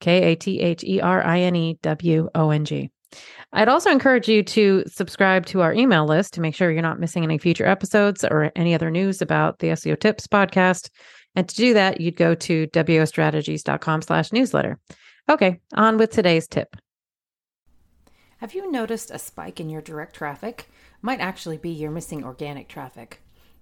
K A T H E R I N E W O N G. I'd also encourage you to subscribe to our email list to make sure you're not missing any future episodes or any other news about the SEO Tips podcast. And to do that, you'd go to wostrategies.com slash newsletter. Okay, on with today's tip. Have you noticed a spike in your direct traffic? Might actually be you're missing organic traffic.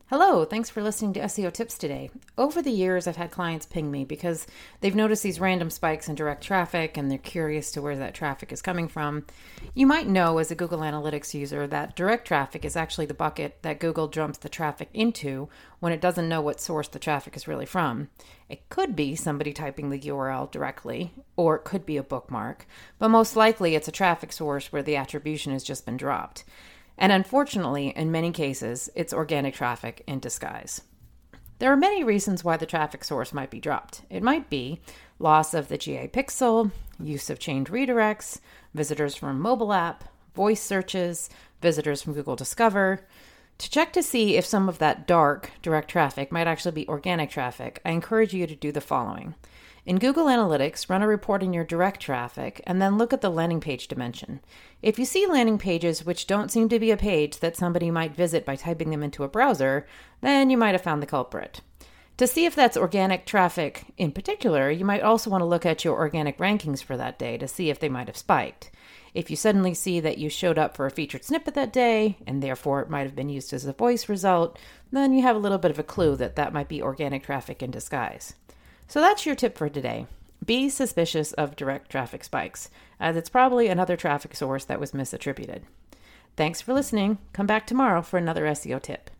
Hello, thanks for listening to SEO Tips today. Over the years, I've had clients ping me because they've noticed these random spikes in direct traffic and they're curious to where that traffic is coming from. You might know as a Google Analytics user that direct traffic is actually the bucket that Google dumps the traffic into when it doesn't know what source the traffic is really from. It could be somebody typing the URL directly, or it could be a bookmark, but most likely it's a traffic source where the attribution has just been dropped. And unfortunately, in many cases, it's organic traffic in disguise. There are many reasons why the traffic source might be dropped. It might be loss of the GA pixel, use of chained redirects, visitors from mobile app, voice searches, visitors from Google Discover. To check to see if some of that dark direct traffic might actually be organic traffic, I encourage you to do the following. In Google Analytics, run a report in your direct traffic and then look at the landing page dimension. If you see landing pages which don't seem to be a page that somebody might visit by typing them into a browser, then you might have found the culprit. To see if that's organic traffic in particular, you might also want to look at your organic rankings for that day to see if they might have spiked. If you suddenly see that you showed up for a featured snippet that day, and therefore it might have been used as a voice result, then you have a little bit of a clue that that might be organic traffic in disguise. So that's your tip for today. Be suspicious of direct traffic spikes, as it's probably another traffic source that was misattributed. Thanks for listening. Come back tomorrow for another SEO tip.